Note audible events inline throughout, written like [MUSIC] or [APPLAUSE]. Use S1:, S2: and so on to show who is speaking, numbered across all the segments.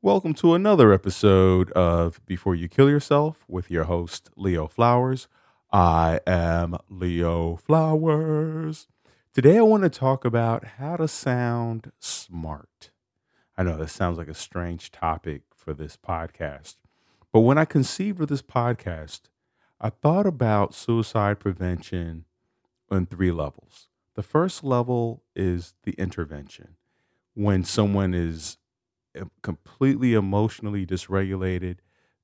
S1: Welcome to another episode of Before You Kill Yourself with your host, Leo Flowers. I am Leo Flowers. Today, I want to talk about how to sound smart. I know this sounds like a strange topic for this podcast, but when I conceived of this podcast, I thought about suicide prevention on three levels. The first level is the intervention. When someone is completely emotionally dysregulated.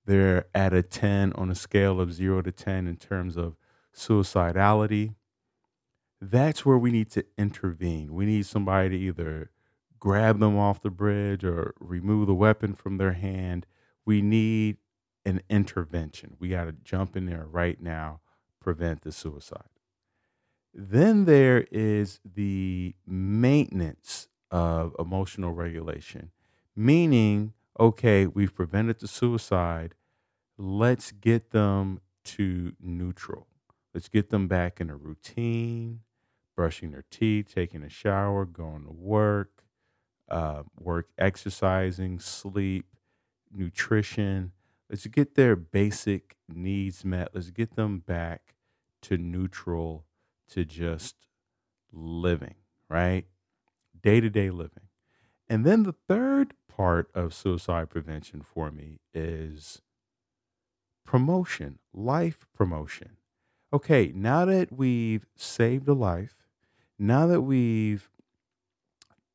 S1: They're at a 10 on a scale of 0 to 10 in terms of suicidality. That's where we need to intervene. We need somebody to either grab them off the bridge or remove the weapon from their hand. We need an intervention. We got to jump in there right now, prevent the suicide. Then there is the maintenance of emotional regulation meaning, okay, we've prevented the suicide. Let's get them to neutral. Let's get them back in a routine, brushing their teeth, taking a shower, going to work, uh, work, exercising, sleep, nutrition. Let's get their basic needs met. Let's get them back to neutral, to just living, right? Day to day living. And then the third part of suicide prevention for me is promotion, life promotion. Okay, now that we've saved a life, now that we've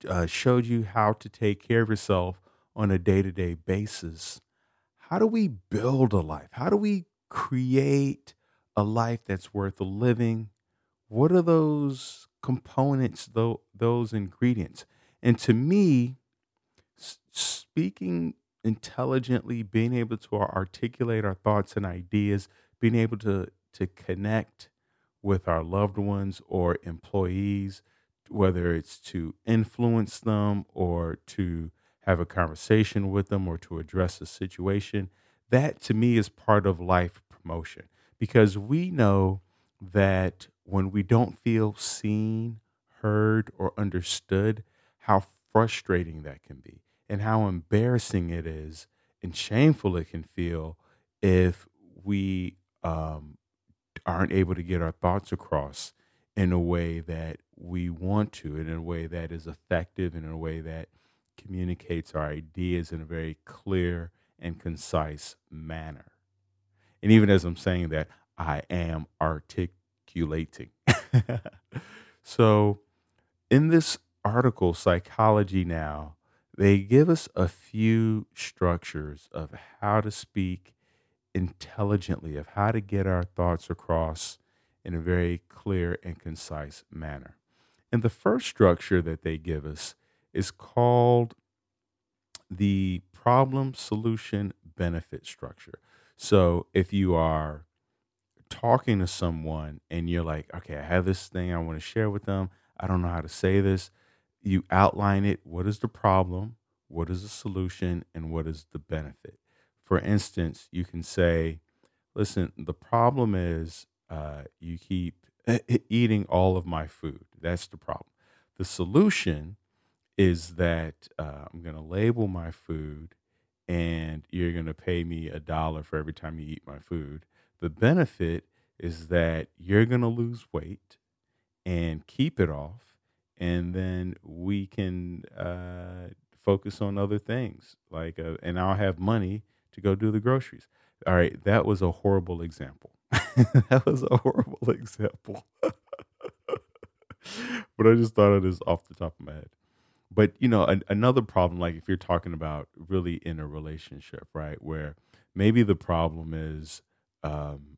S1: uh, showed you how to take care of yourself on a day to day basis, how do we build a life? How do we create a life that's worth living? What are those components, though, those ingredients? And to me, speaking intelligently, being able to articulate our thoughts and ideas, being able to to connect with our loved ones or employees, whether it's to influence them or to have a conversation with them or to address a situation, that to me is part of life promotion. Because we know that when we don't feel seen, heard, or understood, how frustrating that can be and how embarrassing it is and shameful it can feel if we um, aren't able to get our thoughts across in a way that we want to, in a way that is effective, and in a way that communicates our ideas in a very clear and concise manner. And even as I'm saying that, I am articulating. [LAUGHS] so, in this article, Psychology Now, they give us a few structures of how to speak intelligently, of how to get our thoughts across in a very clear and concise manner. And the first structure that they give us is called the problem solution benefit structure. So if you are talking to someone and you're like, okay, I have this thing I want to share with them, I don't know how to say this you outline it. What is the problem? What is the solution? And what is the benefit? For instance, you can say, listen, the problem is uh, you keep eating all of my food. That's the problem. The solution is that uh, I'm going to label my food and you're going to pay me a dollar for every time you eat my food. The benefit is that you're going to lose weight and keep it off and then we can uh, focus on other things like uh, and i'll have money to go do the groceries. All right that was a horrible example. [LAUGHS] That was a horrible [LAUGHS] example. [LAUGHS] But i just thought of this off the top of my head. But you know an, another problem like if you're talking about really in a relationship right where maybe the problem is um,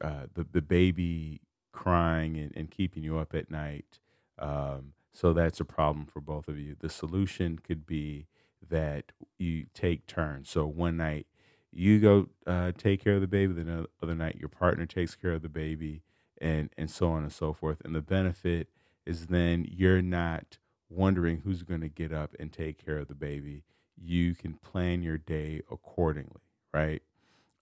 S1: uh, the, the baby crying and, and keeping you up at night um, so that's a problem for both of you. The solution could be that you take turns. So one night you go uh, take care of the baby, the other night your partner takes care of the baby, and and so on and so forth. And the benefit is then you're not wondering who's going to get up and take care of the baby. You can plan your day accordingly, right?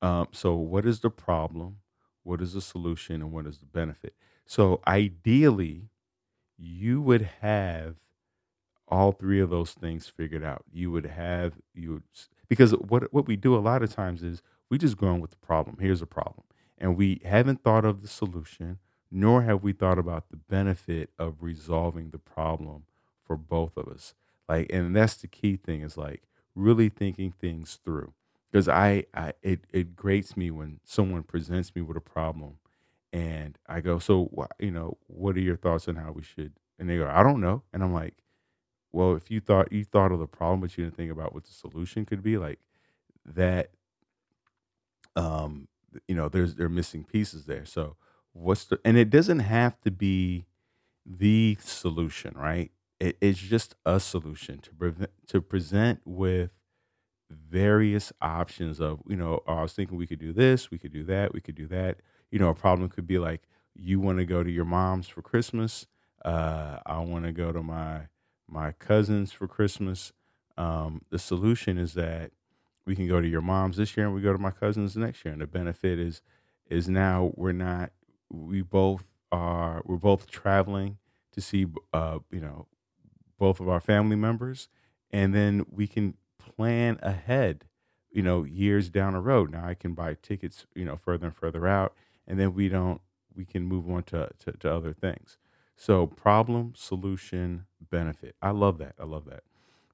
S1: Um, so, what is the problem? What is the solution? And what is the benefit? So, ideally, you would have all three of those things figured out, you would have you would because what what we do a lot of times is we just go on with the problem. Here's a problem, and we haven't thought of the solution, nor have we thought about the benefit of resolving the problem for both of us. Like, and that's the key thing is like really thinking things through. Because I, I it it grates me when someone presents me with a problem, and I go, so you know, what are your thoughts on how we should? And they go, I don't know, and I'm like well, if you thought you thought of the problem, but you didn't think about what the solution could be, like that, um, you know, there's there are missing pieces there. So what's the and it doesn't have to be the solution, right? It, it's just a solution to prevent to present with various options of you know oh, I was thinking we could do this, we could do that, we could do that. You know, a problem could be like you want to go to your mom's for Christmas. Uh, I want to go to my my cousins for Christmas. Um, the solution is that we can go to your mom's this year and we go to my cousins next year. And the benefit is is now we're not we both are we're both traveling to see uh, you know both of our family members, and then we can plan ahead. You know, years down the road. Now I can buy tickets. You know, further and further out, and then we don't we can move on to, to, to other things. So, problem, solution, benefit. I love that. I love that.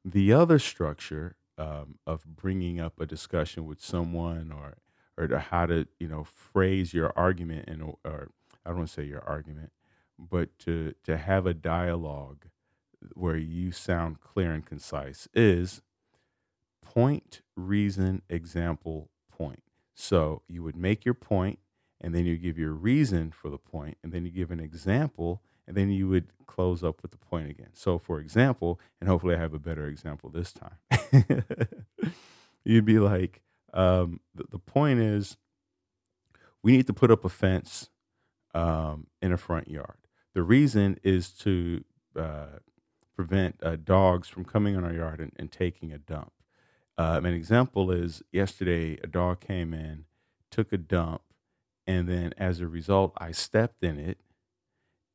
S1: The other structure um, of bringing up a discussion with someone or or to how to you know phrase your argument and or I don't want to say your argument, but to to have a dialogue where you sound clear and concise is point, reason, example, point. So you would make your point, and then you give your reason for the point, and then you give an example, and then you would close up with the point again. So, for example, and hopefully I have a better example this time, [LAUGHS] you'd be like, um, the, the, point is, we need to put up a fence um, in a front yard. The reason is to uh, prevent uh, dogs from coming in our yard and, and taking a dump. Um, an example is yesterday, a dog came in, took a dump, and then as a result, I stepped in it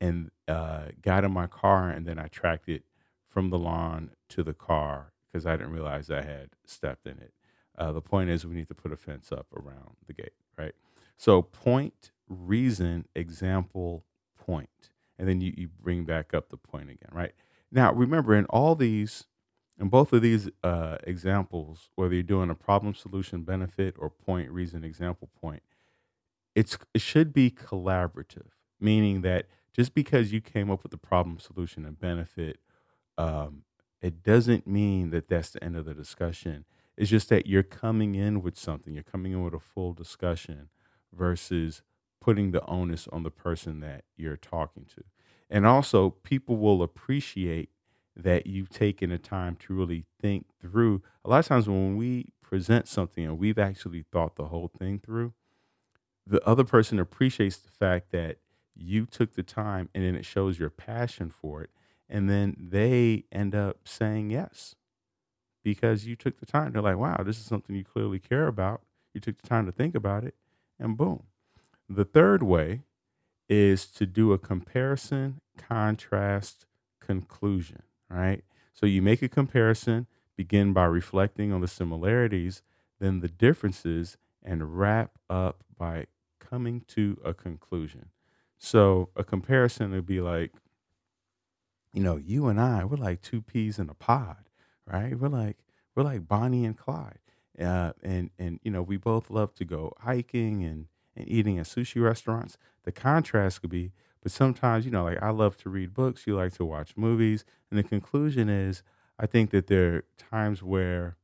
S1: and uh, got in my car, and then I tracked it from the lawn to the car because I didn't realize I had stepped in it. Uh, the point is, we need to put a fence up around the gate, right? So, point, reason, example, point. And then you, you bring back up the point again, right? Now, remember, in all these, in both of these uh, examples, whether you're doing a problem solution benefit or point, reason, example, point, it's, it should be collaborative, meaning that just because you came up with a problem, solution, and benefit, um, it doesn't mean that that's the end of the discussion. It's just that you're coming in with something. You're coming in with a full discussion versus putting the onus on the person that you're talking to. And also, people will appreciate that you've taken the time to really think through. A lot of times, when we present something and we've actually thought the whole thing through, the other person appreciates the fact that you took the time and then it shows your passion for it and then they end up saying yes because you took the time. They're like wow this is something you clearly care about. You took the time to think about it and boom. The third way is to do a comparison contrast conclusion right? So you make a comparison begin by reflecting on the similarities then the differences and wrap up by coming to a conclusion so a comparison would be like, you know, you and I, we're like two peas in a pod, right? We're like we're like Bonnie and Clyde, uh, and and you know we both love to go hiking and and eating at sushi restaurants. The contrast could be, but sometimes you know, like I love to read books, you like to watch movies, and the conclusion is, I think that there are times where,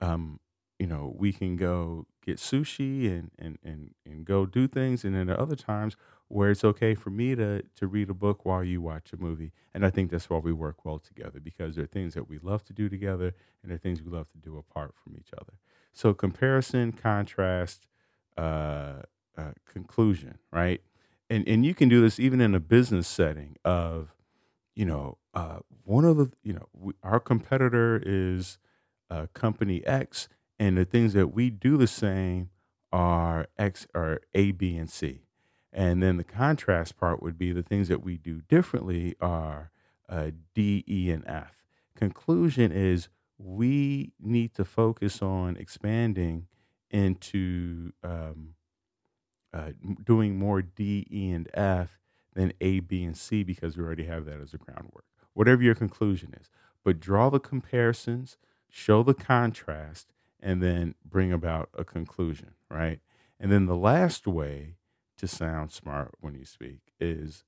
S1: um, you know, we can go get sushi and and and and go do things, and then there are other times where it's okay for me to to read a book while you watch a movie. And I think that's why we work well together because there are things that we love to do together and there are things we love to do apart from each other. So comparison, contrast, uh, uh, conclusion, right? And and you can do this even in a business setting of, you know, uh, one of the you know we, our competitor is uh, company X, and the things that we do the same are X or A, B, and C and then the contrast part would be the things that we do differently are uh, D, E, and F. conclusion is we need to focus on expanding into um, uh, doing more D, E, and F than A, B, and C because we already have that as a groundwork. Whatever your conclusion is, but draw the comparisons, show the contrast, and then bring about a conclusion, right? And then the last way to sound smart when you speak is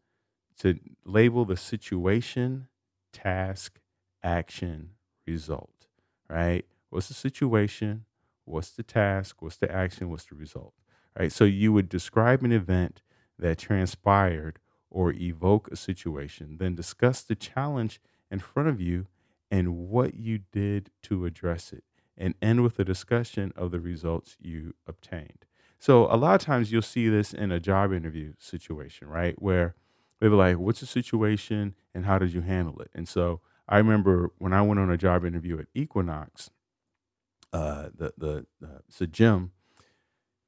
S1: to label the situation, task, action, result, right? What's the situation? What's the task? What's the action? What's the result? Right? So you would describe an event that transpired or evoke a situation, then discuss the challenge in front of you and what you did to address it, and end with a discussion of the results you obtained. So a lot of times you'll see this in a job interview situation, right? Where they were like, "What's the situation and how did you handle it?" And so I remember when I went on a job interview at Equinox, uh, the the uh, so gym,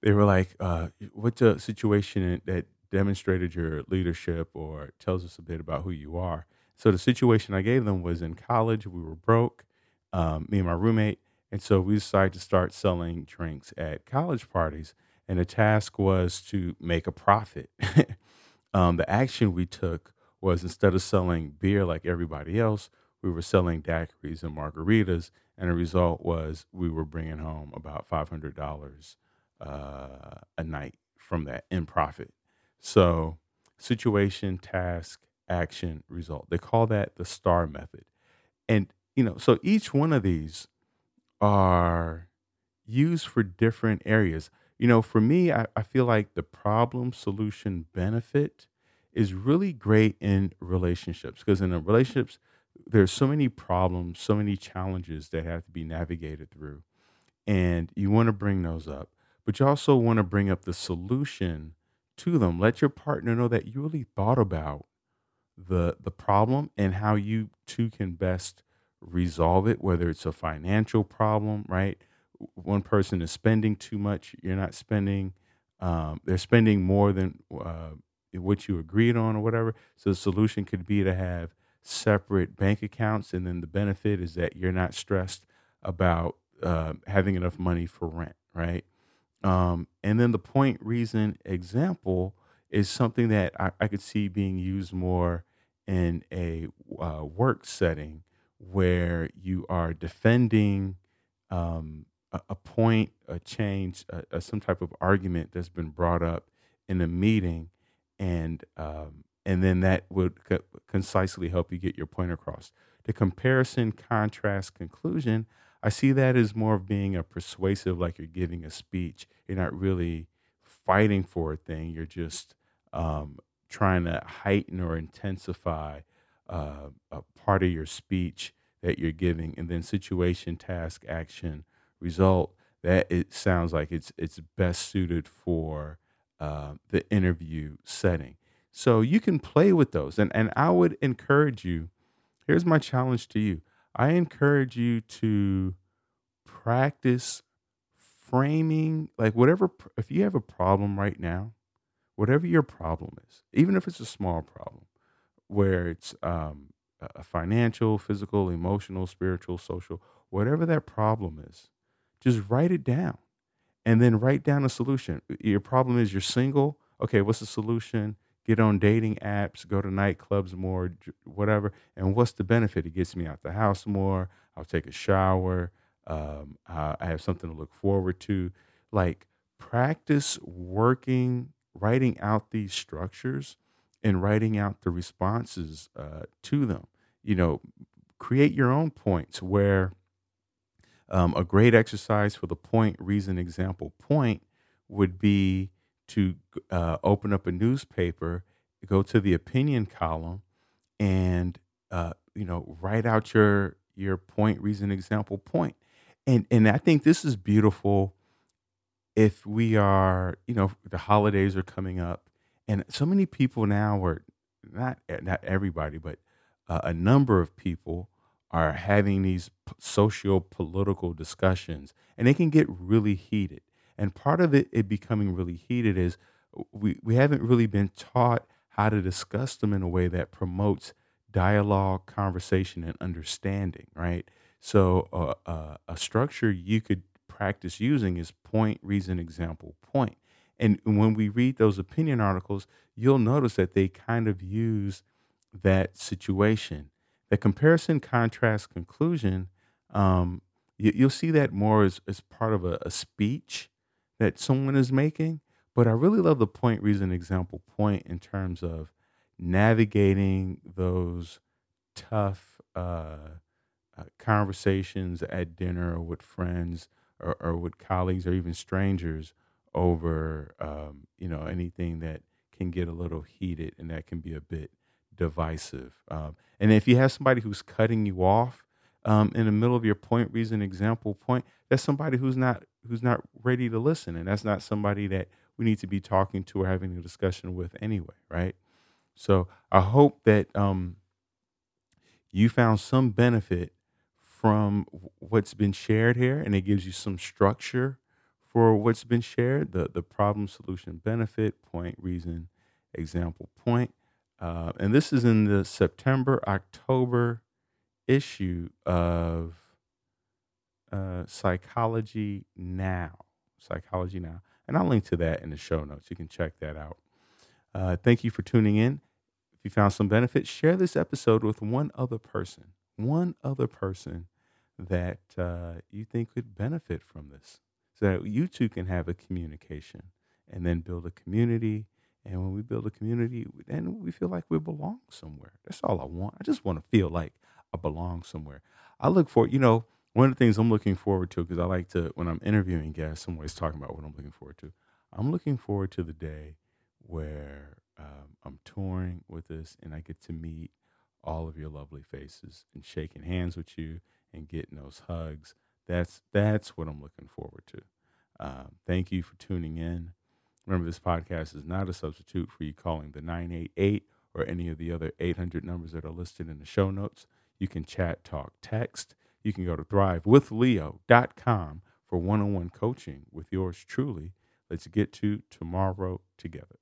S1: they were like, uh, "What's a situation that demonstrated your leadership or tells us a bit about who you are?" So the situation I gave them was in college. We were broke, um, me and my roommate, and so we decided to start selling drinks at college parties. And the task was to make a profit. [LAUGHS] um, the action we took was instead of selling beer like everybody else, we were selling daiquiris and margaritas, and the result was we were bringing home about five hundred dollars uh, a night from that in profit. So, situation, task, action, result. They call that the STAR method, and you know, so each one of these are used for different areas. You know, for me, I, I feel like the problem solution benefit is really great in relationships because in a relationships, there's so many problems, so many challenges that have to be navigated through. And you want to bring those up, but you also want to bring up the solution to them. Let your partner know that you really thought about the the problem and how you two can best resolve it whether it's a financial problem right? One person is spending too much you're not spending um, they're spending more than uh, what you agreed on or whatever. So the solution could be to have separate bank accounts and then the benefit is that you're not stressed about uh, having enough money for rent right? Um, and then the point, reason, example is something that I, I could see being used more in a uh, work setting where you are defending um, a, a point, a change, a, a, some type of argument that's been brought up in a meeting, and um, and then that would co- concisely help you get your point across. The comparison, contrast, conclusion I see that as more of being a persuasive, like you're giving a speech. You're not really fighting for a thing. You're just um, trying to heighten or intensify uh, a part of your speech that you're giving, and then situation, task, action, result. That it sounds like it's it's best suited for uh, the interview setting. So you can play with those, and and I would encourage you. Here's my challenge to you I encourage you to practice framing, like whatever, if you have a problem right now, whatever your problem is, even if it's a small problem, where it's um, a financial, physical, emotional, spiritual, social, whatever that problem is, just write it down and then write down a solution. Your problem is you're single. Okay, what's the solution? get on dating apps, go to nightclubs more, whatever. And what's the benefit? It gets me out the house more. I'll take a shower. Um, I, I have something to look forward to. Like practice working, writing out these structures and writing out the responses uh, to them. You know, create your own points where um, a great exercise for the point, reason, example, point would be to uh, open up a newspaper, go to the opinion column, and uh, you know write out your your point, reason, example, point. And and I think this is beautiful. If we are, you know, the holidays are coming up, and so many people now are not not everybody, but uh, a number of people are having these socio political discussions, and they can get really heated. And part of it, it becoming really heated is we, we haven't really been taught how to discuss them in a way that promotes dialogue, conversation, and understanding, right? So, uh, uh, a structure you could practice using is point, reason, example, point. And when we read those opinion articles, you'll notice that they kind of use that situation. The comparison, contrast, conclusion, um, you, you'll see that more as, as part of a, a speech that someone is making. But I really love the point, reason, example, point in terms of navigating those tough uh, uh, conversations at dinner or with friends or, or with colleagues or even strangers over um, you know anything that can get a little heated and that can be a bit divisive. Um, and if you have somebody who's cutting you off um, in the middle of your point, reason, example, point, that's somebody who's not who's not ready to listen, and that's not somebody that we need to be talking to or having a discussion with anyway, right? So I hope that um, you found some benefit from what's been shared here, and it gives you some structure for what's been shared. The the problem, solution, benefit, point, reason, example, point, uh, and this is in the September October issue of uh, Psychology Now. Psychology Now. And I'll link to that in the show notes. You can check that out. Uh, thank you for tuning in. If you found some benefit, share this episode with one other person, one other person that uh, you think could benefit from this so that you two can have a communication and then build a community. And when we build a community, then we feel like we belong somewhere. That's all I want. I just want to feel like I belong somewhere. I look for, you know, one of the things I'm looking forward to, because I like to, when I'm interviewing guests, I'm always talking about what I'm looking forward to. I'm looking forward to the day where um, I'm touring with this and I get to meet all of your lovely faces and shaking hands with you and getting those hugs. That's that's what I'm looking forward to. Um, thank you for tuning in. Remember, this podcast is not a substitute for you calling the 988 or any of the other 800 numbers that are listed in the show notes. You can chat, talk, text. You can go to thrivewithleo.com for one on one coaching with yours truly. Let's get to tomorrow together.